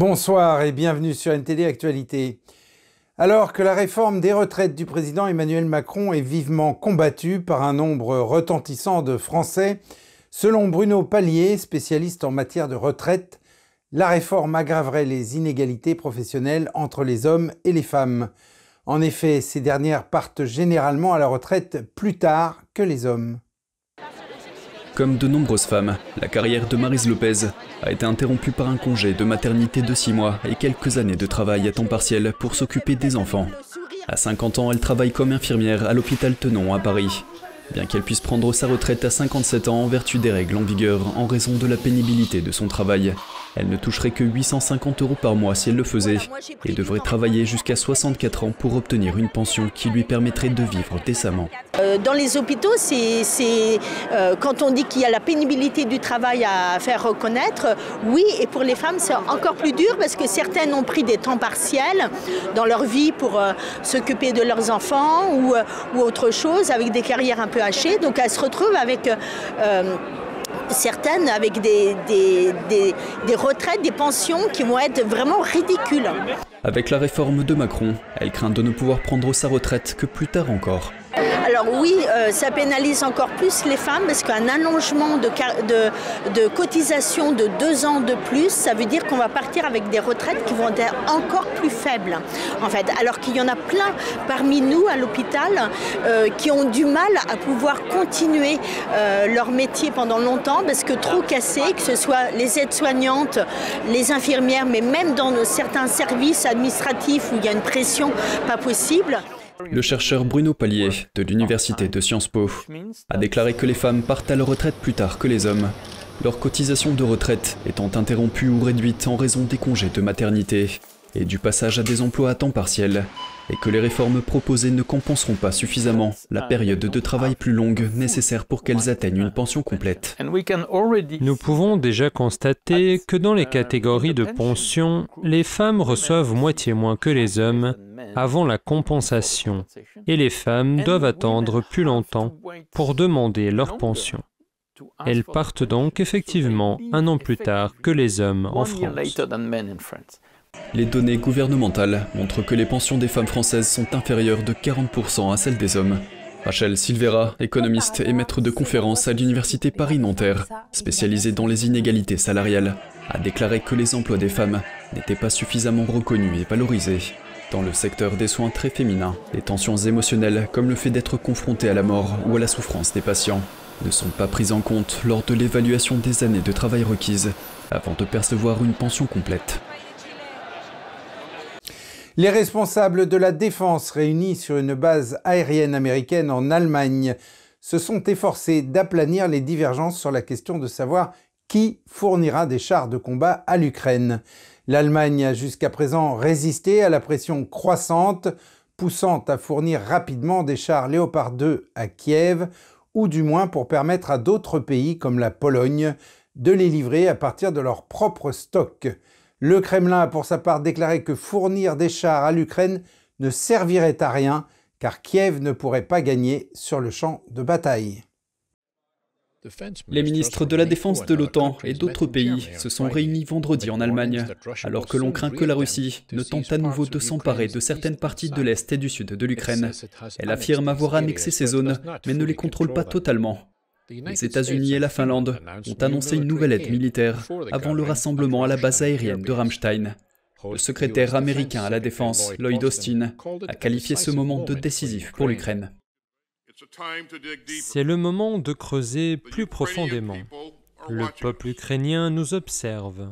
Bonsoir et bienvenue sur NTD Actualité. Alors que la réforme des retraites du président Emmanuel Macron est vivement combattue par un nombre retentissant de Français, selon Bruno Pallier, spécialiste en matière de retraite, la réforme aggraverait les inégalités professionnelles entre les hommes et les femmes. En effet, ces dernières partent généralement à la retraite plus tard que les hommes. Comme de nombreuses femmes, la carrière de Marise Lopez a été interrompue par un congé de maternité de 6 mois et quelques années de travail à temps partiel pour s'occuper des enfants. À 50 ans, elle travaille comme infirmière à l'hôpital Tenon à Paris. Bien qu'elle puisse prendre sa retraite à 57 ans en vertu des règles en vigueur en raison de la pénibilité de son travail, elle ne toucherait que 850 euros par mois si elle le faisait et devrait travailler jusqu'à 64 ans pour obtenir une pension qui lui permettrait de vivre décemment. Euh, dans les hôpitaux, c'est euh, quand on dit qu'il y a la pénibilité du travail à faire reconnaître, oui, et pour les femmes, c'est encore plus dur parce que certaines ont pris des temps partiels dans leur vie pour euh, s'occuper de leurs enfants ou, ou, autre chose, avec des carrières un peu hachées. Donc elles se retrouvent avec certaines avec des, des, retraites, des pensions qui vont être vraiment ridicules. Avec la réforme de Macron, elle craint de ne pouvoir prendre sa retraite que plus tard encore. Alors oui, euh, ça pénalise encore plus les femmes parce qu'un allongement de, cotisation de deux ans de plus, ça veut dire qu'on va partir avec des retraites qui vont être encore plus faibles. En fait, alors qu'il y en a plein parmi nous à l'hôpital euh, qui ont du mal à pouvoir continuer euh, leur métier pendant longtemps parce que trop cassé, que ce soit les aides-soignantes, les infirmières, mais même dans certains services administratifs où il y a une pression pas possible. Le chercheur Bruno Pallier de l'Université de Sciences Po a déclaré que les femmes partent à la retraite plus tard que les hommes, leur cotisation de retraite étant interrompue ou réduite en raison des congés de maternité et du passage à des emplois à temps partiel, et que les réformes proposées ne compenseront pas suffisamment la période de travail plus longue nécessaire pour qu'elles atteignent une pension complète. Nous pouvons déjà constater que dans les catégories de pension, les femmes reçoivent moitié moins que les hommes avant la compensation, et les femmes doivent attendre plus longtemps pour demander leur pension. Elles partent donc effectivement un an plus tard que les hommes en France. Les données gouvernementales montrent que les pensions des femmes françaises sont inférieures de 40% à celles des hommes. Rachel Silvera, économiste et maître de conférences à l'Université Paris-Nanterre, spécialisée dans les inégalités salariales, a déclaré que les emplois des femmes n'étaient pas suffisamment reconnus et valorisés. Dans le secteur des soins très féminins, les tensions émotionnelles, comme le fait d'être confronté à la mort ou à la souffrance des patients, ne sont pas prises en compte lors de l'évaluation des années de travail requises avant de percevoir une pension complète. Les responsables de la défense réunis sur une base aérienne américaine en Allemagne se sont efforcés d'aplanir les divergences sur la question de savoir qui fournira des chars de combat à l'Ukraine. L'Allemagne a jusqu'à présent résisté à la pression croissante, poussant à fournir rapidement des chars Léopard 2 à Kiev, ou du moins pour permettre à d'autres pays comme la Pologne de les livrer à partir de leur propre stock. Le Kremlin a pour sa part déclaré que fournir des chars à l'Ukraine ne servirait à rien car Kiev ne pourrait pas gagner sur le champ de bataille. Les ministres de la Défense de l'OTAN et d'autres pays se sont réunis vendredi en Allemagne, alors que l'on craint que la Russie ne tente à nouveau de s'emparer de certaines parties de l'Est et du Sud de l'Ukraine. Elle affirme avoir annexé ces zones, mais ne les contrôle pas totalement. Les États-Unis et la Finlande ont annoncé une nouvelle aide militaire avant le rassemblement à la base aérienne de Ramstein. Le secrétaire américain à la Défense, Lloyd Austin, a qualifié ce moment de décisif pour l'Ukraine. C'est le moment de creuser plus profondément. Le peuple ukrainien nous observe,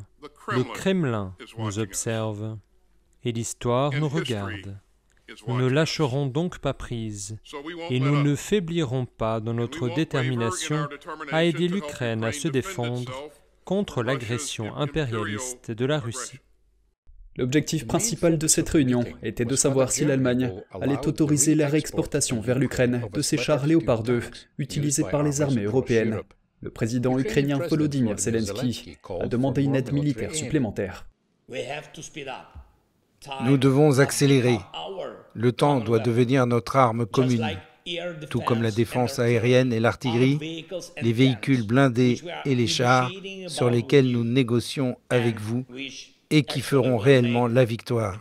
le Kremlin nous observe, et l'histoire nous regarde. Nous ne lâcherons donc pas prise. Et nous ne faiblirons pas dans notre détermination à aider l'Ukraine à se défendre contre l'agression impérialiste de la Russie. L'objectif principal de cette réunion était de savoir si l'Allemagne allait autoriser la réexportation vers l'Ukraine de ces chars Léopard 2 utilisés par les armées européennes. Le président ukrainien Volodymyr Zelensky a demandé une aide militaire supplémentaire. Nous devons accélérer. Le temps doit devenir notre arme commune, tout comme la défense aérienne et l'artillerie, les véhicules blindés et les chars sur lesquels nous négocions avec vous et qui feront réellement la victoire.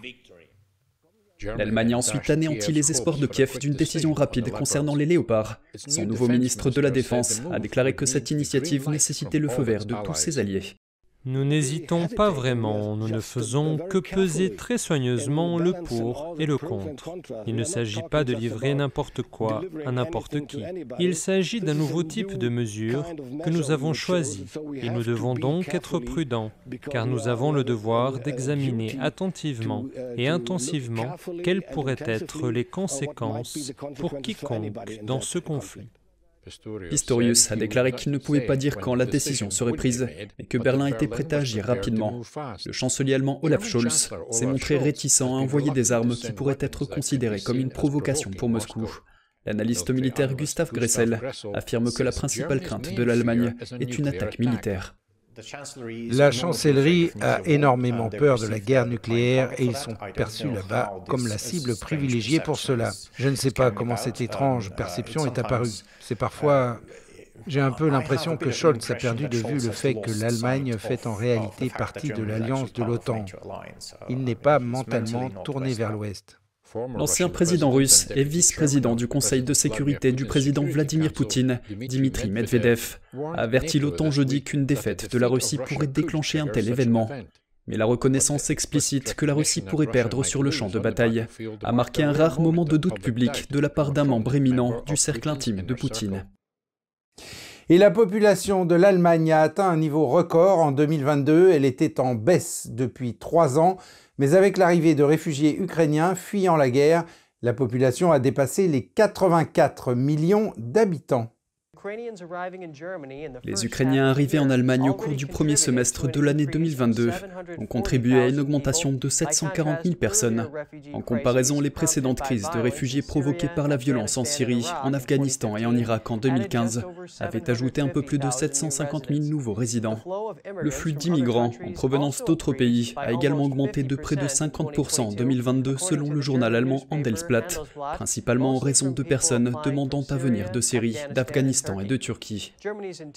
L'Allemagne a ensuite anéanti les espoirs de Kiev d'une décision rapide concernant les léopards. Son nouveau ministre de la Défense a déclaré que cette initiative nécessitait le feu vert de tous ses alliés. Nous n'hésitons pas vraiment, nous ne faisons que peser très soigneusement le pour et le contre. Il ne s'agit pas de livrer n'importe quoi à n'importe qui. Il s'agit d'un nouveau type de mesure que nous avons choisi et nous devons donc être prudents, car nous avons le devoir d'examiner attentivement et intensivement quelles pourraient être les conséquences pour quiconque dans ce conflit. Pistorius a déclaré qu'il ne pouvait pas dire quand la décision serait prise, mais que Berlin était prêt à agir rapidement. Le chancelier allemand Olaf Scholz s'est montré réticent à envoyer des armes qui pourraient être considérées comme une provocation pour Moscou. L'analyste militaire Gustav Gressel affirme que la principale crainte de l'Allemagne est une attaque militaire. La chancellerie a énormément peur de la guerre nucléaire et ils sont perçus là-bas comme la cible privilégiée pour cela. Je ne sais pas comment cette étrange perception est apparue. C'est parfois... J'ai un peu l'impression que Scholz a perdu de vue le fait que l'Allemagne fait en réalité partie de l'alliance de l'OTAN. Il n'est pas mentalement tourné vers l'Ouest. L'ancien président russe et vice-président du Conseil de sécurité du président Vladimir Poutine, Dimitri Medvedev, a averti l'OTAN jeudi qu'une défaite de la Russie pourrait déclencher un tel événement. Mais la reconnaissance explicite que la Russie pourrait perdre sur le champ de bataille a marqué un rare moment de doute public de la part d'un membre éminent du cercle intime de Poutine. Et la population de l'Allemagne a atteint un niveau record en 2022. Elle était en baisse depuis trois ans. Mais avec l'arrivée de réfugiés ukrainiens fuyant la guerre, la population a dépassé les 84 millions d'habitants. Les Ukrainiens arrivés en Allemagne au cours du premier semestre de l'année 2022 ont contribué à une augmentation de 740 000 personnes. En comparaison, les précédentes crises de réfugiés provoquées par la violence en Syrie, en Afghanistan et en Irak en 2015 avaient ajouté un peu plus de 750 000 nouveaux résidents. Le flux d'immigrants en provenance d'autres pays a également augmenté de près de 50% en 2022 selon le journal allemand Handelsblatt, principalement en raison de personnes demandant à venir de Syrie, d'Afghanistan et de Turquie.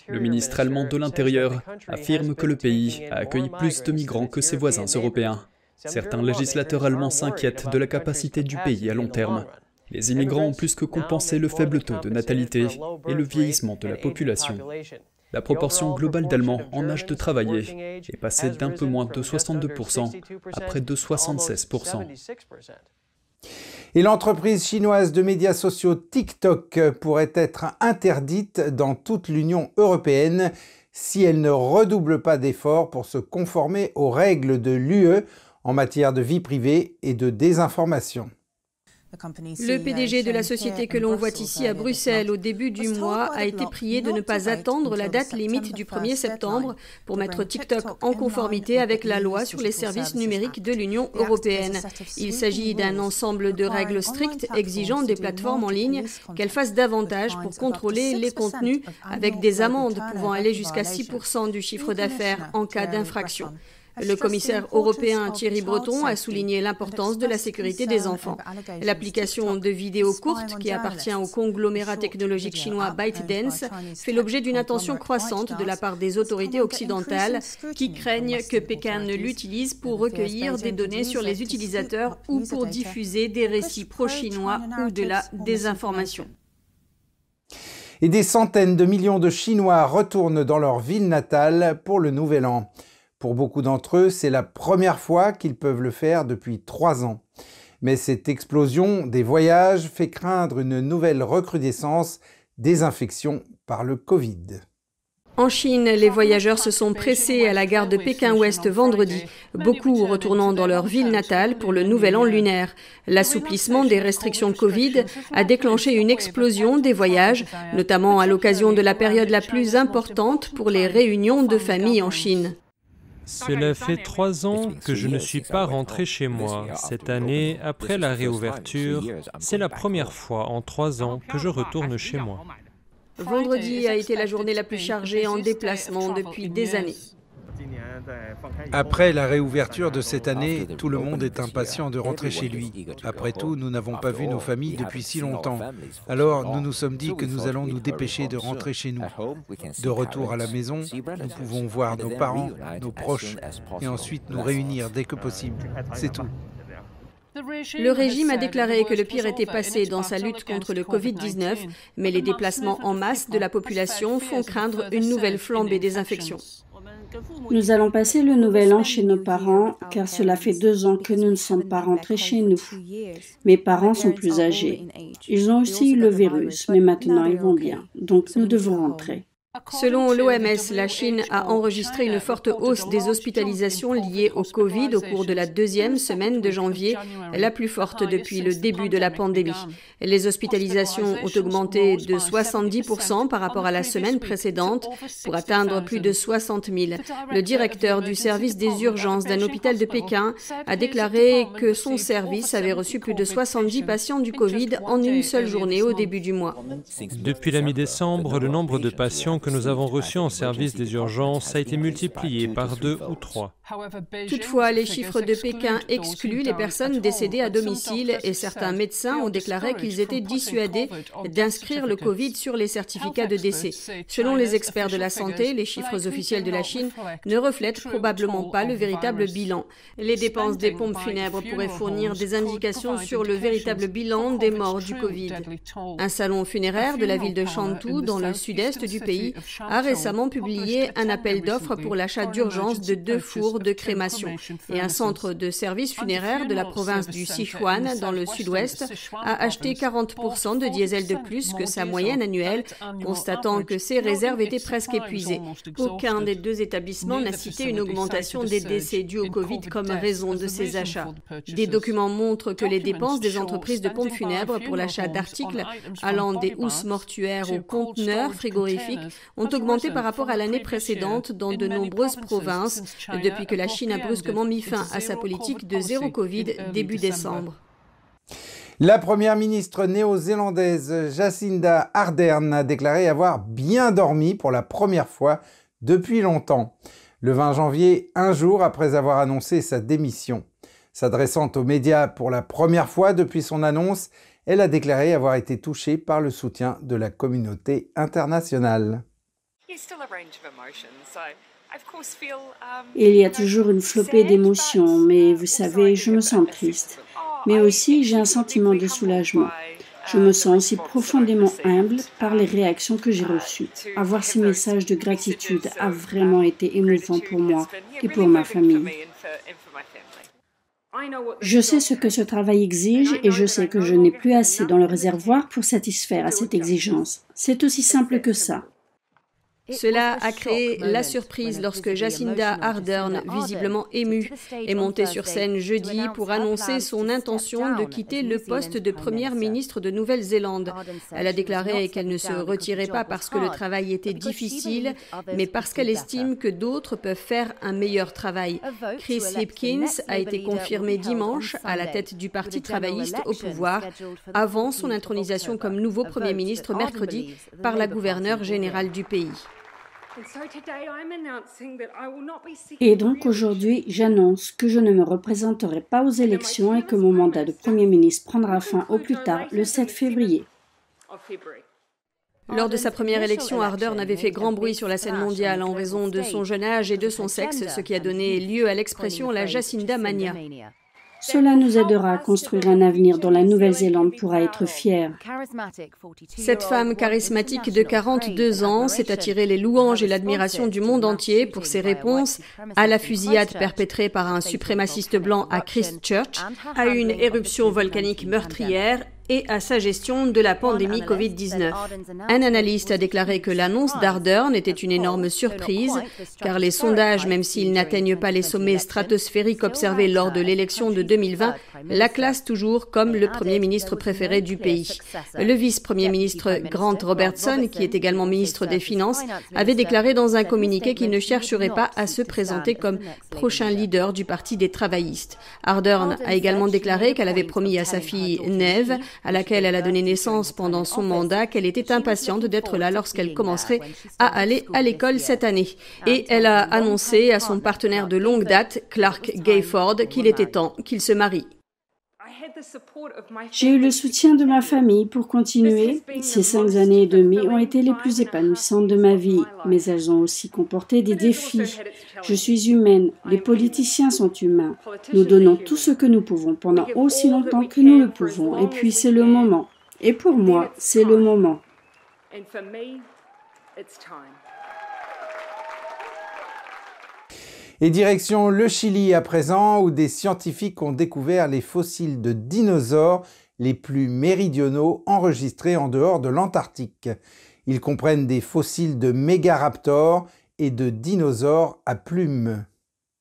Le ministre allemand de l'Intérieur affirme que le pays a accueilli plus de migrants que ses voisins européens. Certains législateurs allemands s'inquiètent de la capacité du pays à long terme. Les immigrants ont plus que compensé le faible taux de natalité et le vieillissement de la population. La proportion globale d'Allemands en âge de travailler est passée d'un peu moins de 62% à près de 76%. Et l'entreprise chinoise de médias sociaux TikTok pourrait être interdite dans toute l'Union européenne si elle ne redouble pas d'efforts pour se conformer aux règles de l'UE en matière de vie privée et de désinformation. Le PDG de la société que l'on voit ici à Bruxelles au début du mois a été prié de ne pas attendre la date limite du 1er septembre pour mettre TikTok en conformité avec la loi sur les services numériques de l'Union européenne. Il s'agit d'un ensemble de règles strictes exigeant des plateformes en ligne qu'elles fassent davantage pour contrôler les contenus avec des amendes pouvant aller jusqu'à 6% du chiffre d'affaires en cas d'infraction. Le commissaire européen Thierry Breton a souligné l'importance de la sécurité des enfants. L'application de vidéos courtes, qui appartient au conglomérat technologique chinois ByteDance, fait l'objet d'une attention croissante de la part des autorités occidentales qui craignent que Pékin ne l'utilise pour recueillir des données sur les utilisateurs ou pour diffuser des récits pro-chinois ou de la désinformation. Et des centaines de millions de Chinois retournent dans leur ville natale pour le Nouvel An. Pour beaucoup d'entre eux, c'est la première fois qu'ils peuvent le faire depuis trois ans. Mais cette explosion des voyages fait craindre une nouvelle recrudescence des infections par le Covid. En Chine, les voyageurs se sont pressés à la gare de Pékin-Ouest vendredi, beaucoup retournant dans leur ville natale pour le nouvel an lunaire. L'assouplissement des restrictions Covid a déclenché une explosion des voyages, notamment à l'occasion de la période la plus importante pour les réunions de famille en Chine. Cela fait trois ans que je ne suis pas rentré chez moi. Cette année, après la réouverture, c'est la première fois en trois ans que je retourne chez moi. Vendredi a été la journée la plus chargée en déplacement depuis des années. Après la réouverture de cette année, tout le monde est impatient de rentrer chez lui. Après tout, nous n'avons pas vu nos familles depuis si longtemps. Alors, nous nous sommes dit que nous allons nous dépêcher de rentrer chez nous. De retour à la maison, nous pouvons voir nos parents, nos proches, et ensuite nous réunir dès que possible. C'est tout. Le régime a déclaré que le pire était passé dans sa lutte contre le Covid-19, mais les déplacements en masse de la population font craindre une nouvelle flambée des infections. Nous allons passer le nouvel an chez nos parents car cela fait deux ans que nous ne sommes pas rentrés chez nous. Mes parents sont plus âgés. Ils ont aussi eu le virus, mais maintenant ils vont bien. Donc nous devons rentrer. Selon l'OMS, la Chine a enregistré une forte hausse des hospitalisations liées au Covid au cours de la deuxième semaine de janvier, la plus forte depuis le début de la pandémie. Les hospitalisations ont augmenté de 70% par rapport à la semaine précédente pour atteindre plus de 60 000. Le directeur du service des urgences d'un hôpital de Pékin a déclaré que son service avait reçu plus de 70 patients du Covid en une seule journée au début du mois. Depuis la mi-décembre, le nombre de patients que nous avons reçus en service des urgences a été multiplié par deux ou trois. Toutefois, les chiffres de Pékin excluent les personnes décédées à domicile et certains médecins ont déclaré qu'ils étaient dissuadés d'inscrire le Covid sur les certificats de décès. Selon les experts de la santé, les chiffres officiels de la Chine ne reflètent probablement pas le véritable bilan. Les dépenses des pompes funèbres pourraient fournir des indications sur le véritable bilan des morts du Covid. Un salon funéraire de la ville de Shantou, dans le sud-est du pays, a récemment publié un appel d'offres pour l'achat d'urgence de deux fours de crémation. Et un centre de services funéraires de la province du Sichuan, dans le sud-ouest, a acheté 40% de diesel de plus que sa moyenne annuelle, constatant que ses réserves étaient presque épuisées. Aucun des deux établissements n'a cité une augmentation des décès dus au Covid comme raison de ces achats. Des documents montrent que les dépenses des entreprises de pompes funèbres pour l'achat d'articles allant des housses mortuaires aux conteneurs frigorifiques ont augmenté par rapport à l'année précédente dans de nombreuses provinces depuis que la Chine a brusquement mis fin à sa politique de zéro Covid début décembre. La première ministre néo-zélandaise Jacinda Ardern a déclaré avoir bien dormi pour la première fois depuis longtemps. Le 20 janvier, un jour après avoir annoncé sa démission. S'adressant aux médias pour la première fois depuis son annonce, elle a déclaré avoir été touchée par le soutien de la communauté internationale. Il y a toujours une flopée d'émotions, mais vous savez, je me sens triste. Mais aussi, j'ai un sentiment de soulagement. Je me sens aussi profondément humble par les réactions que j'ai reçues. Avoir ces messages de gratitude a vraiment été émouvant pour moi et pour ma famille. Je sais ce que ce travail exige et je sais que je n'ai plus assez dans le réservoir pour satisfaire à cette exigence. C'est aussi simple que ça. Cela a créé la surprise lorsque Jacinda Ardern, visiblement émue, est montée sur scène jeudi pour annoncer son intention de quitter le poste de première ministre de Nouvelle-Zélande. Elle a déclaré qu'elle ne se retirait pas parce que le travail était difficile, mais parce qu'elle estime que d'autres peuvent faire un meilleur travail. Chris Hipkins a été confirmé dimanche à la tête du Parti travailliste au pouvoir, avant son intronisation comme nouveau Premier ministre mercredi par la gouverneure générale du pays. Et donc aujourd'hui, j'annonce que je ne me représenterai pas aux élections et que mon mandat de Premier ministre prendra fin au plus tard le 7 février. Lors de sa première élection, Ardern avait fait grand bruit sur la scène mondiale en raison de son jeune âge et de son sexe, ce qui a donné lieu à l'expression la Jacinda Mania. Cela nous aidera à construire un avenir dont la Nouvelle-Zélande pourra être fière. Cette femme charismatique de 42 ans s'est attirée les louanges et l'admiration du monde entier pour ses réponses à la fusillade perpétrée par un suprémaciste blanc à Christchurch, à une éruption volcanique meurtrière et à sa gestion de la pandémie Covid-19. Un analyste a déclaré que l'annonce d'Ardern était une énorme surprise, car les sondages, même s'ils n'atteignent pas les sommets stratosphériques observés lors de l'élection de 2020, la classent toujours comme le Premier ministre préféré du pays. Le vice-premier ministre Grant Robertson, qui est également ministre des Finances, avait déclaré dans un communiqué qu'il ne chercherait pas à se présenter comme prochain leader du Parti des travaillistes. Ardern a également déclaré qu'elle avait promis à sa fille Neve à laquelle elle a donné naissance pendant son mandat, qu'elle était impatiente d'être là lorsqu'elle commencerait à aller à l'école cette année. Et elle a annoncé à son partenaire de longue date, Clark Gayford, qu'il était temps qu'il se marie. J'ai eu le soutien de ma famille pour continuer. Ces cinq années et demie ont été les plus épanouissantes de ma vie, mais elles ont aussi comporté des défis. Je suis humaine, les politiciens sont humains. Nous donnons tout ce que nous pouvons pendant aussi longtemps que nous le pouvons, et puis c'est le moment. Et pour moi, c'est le moment. Et direction le Chili à présent, où des scientifiques ont découvert les fossiles de dinosaures les plus méridionaux enregistrés en dehors de l'Antarctique. Ils comprennent des fossiles de mégaraptors et de dinosaures à plumes.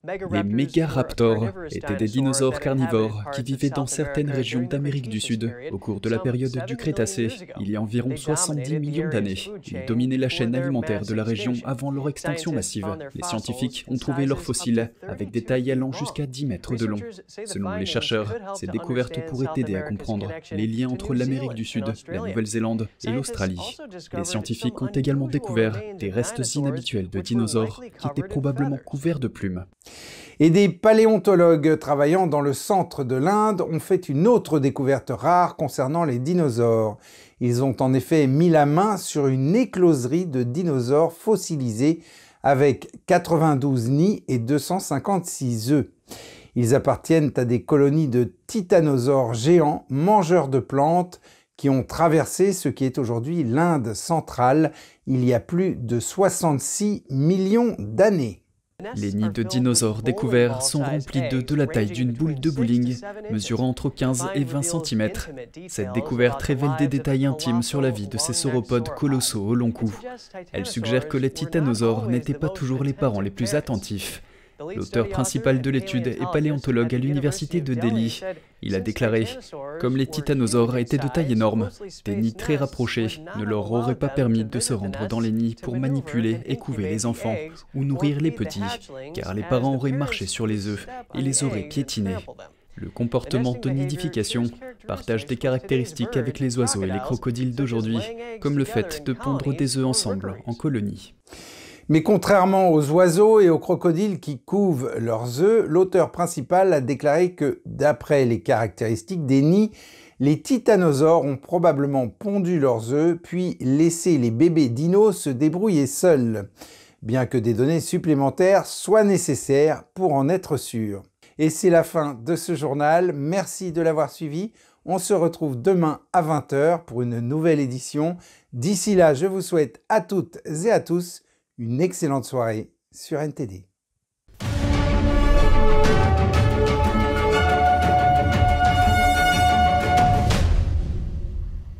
Les mégaraptors étaient des dinosaures carnivores qui vivaient dans certaines régions d'Amérique du Sud au cours de la période du Crétacé, il y a environ 70 millions d'années. Ils dominaient la chaîne alimentaire de la région avant leur extinction massive. Les scientifiques ont trouvé leurs fossiles avec des tailles allant jusqu'à 10 mètres de long. Selon les chercheurs, ces découvertes pourraient aider à comprendre les liens entre l'Amérique du Sud, la Nouvelle-Zélande et l'Australie. Les scientifiques ont également découvert des restes inhabituels de dinosaures qui étaient probablement couverts de plumes. Et des paléontologues travaillant dans le centre de l'Inde ont fait une autre découverte rare concernant les dinosaures. Ils ont en effet mis la main sur une écloserie de dinosaures fossilisés avec 92 nids et 256 œufs. Ils appartiennent à des colonies de titanosaures géants, mangeurs de plantes, qui ont traversé ce qui est aujourd'hui l'Inde centrale il y a plus de 66 millions d'années. Les nids de dinosaures découverts sont remplis d'œufs de la taille d'une boule de bowling, mesurant entre 15 et 20 cm. Cette découverte révèle des détails intimes sur la vie de ces sauropodes colossaux au long cou. Elle suggère que les titanosaures n'étaient pas toujours les parents les plus attentifs. L'auteur principal de l'étude est paléontologue à l'université de Delhi. Il a déclaré Comme les titanosaures étaient de taille énorme, des nids très rapprochés ne leur auraient pas permis de se rendre dans les nids pour manipuler et couver les enfants ou nourrir les petits, car les parents auraient marché sur les œufs et les auraient piétinés. Le comportement de nidification partage des caractéristiques avec les oiseaux et les crocodiles d'aujourd'hui, comme le fait de pondre des œufs ensemble en colonie. Mais contrairement aux oiseaux et aux crocodiles qui couvent leurs œufs, l'auteur principal a déclaré que, d'après les caractéristiques des nids, les titanosaures ont probablement pondu leurs œufs puis laissé les bébés dinos se débrouiller seuls, bien que des données supplémentaires soient nécessaires pour en être sûr. Et c'est la fin de ce journal, merci de l'avoir suivi. On se retrouve demain à 20h pour une nouvelle édition. D'ici là, je vous souhaite à toutes et à tous une excellente soirée sur NTD.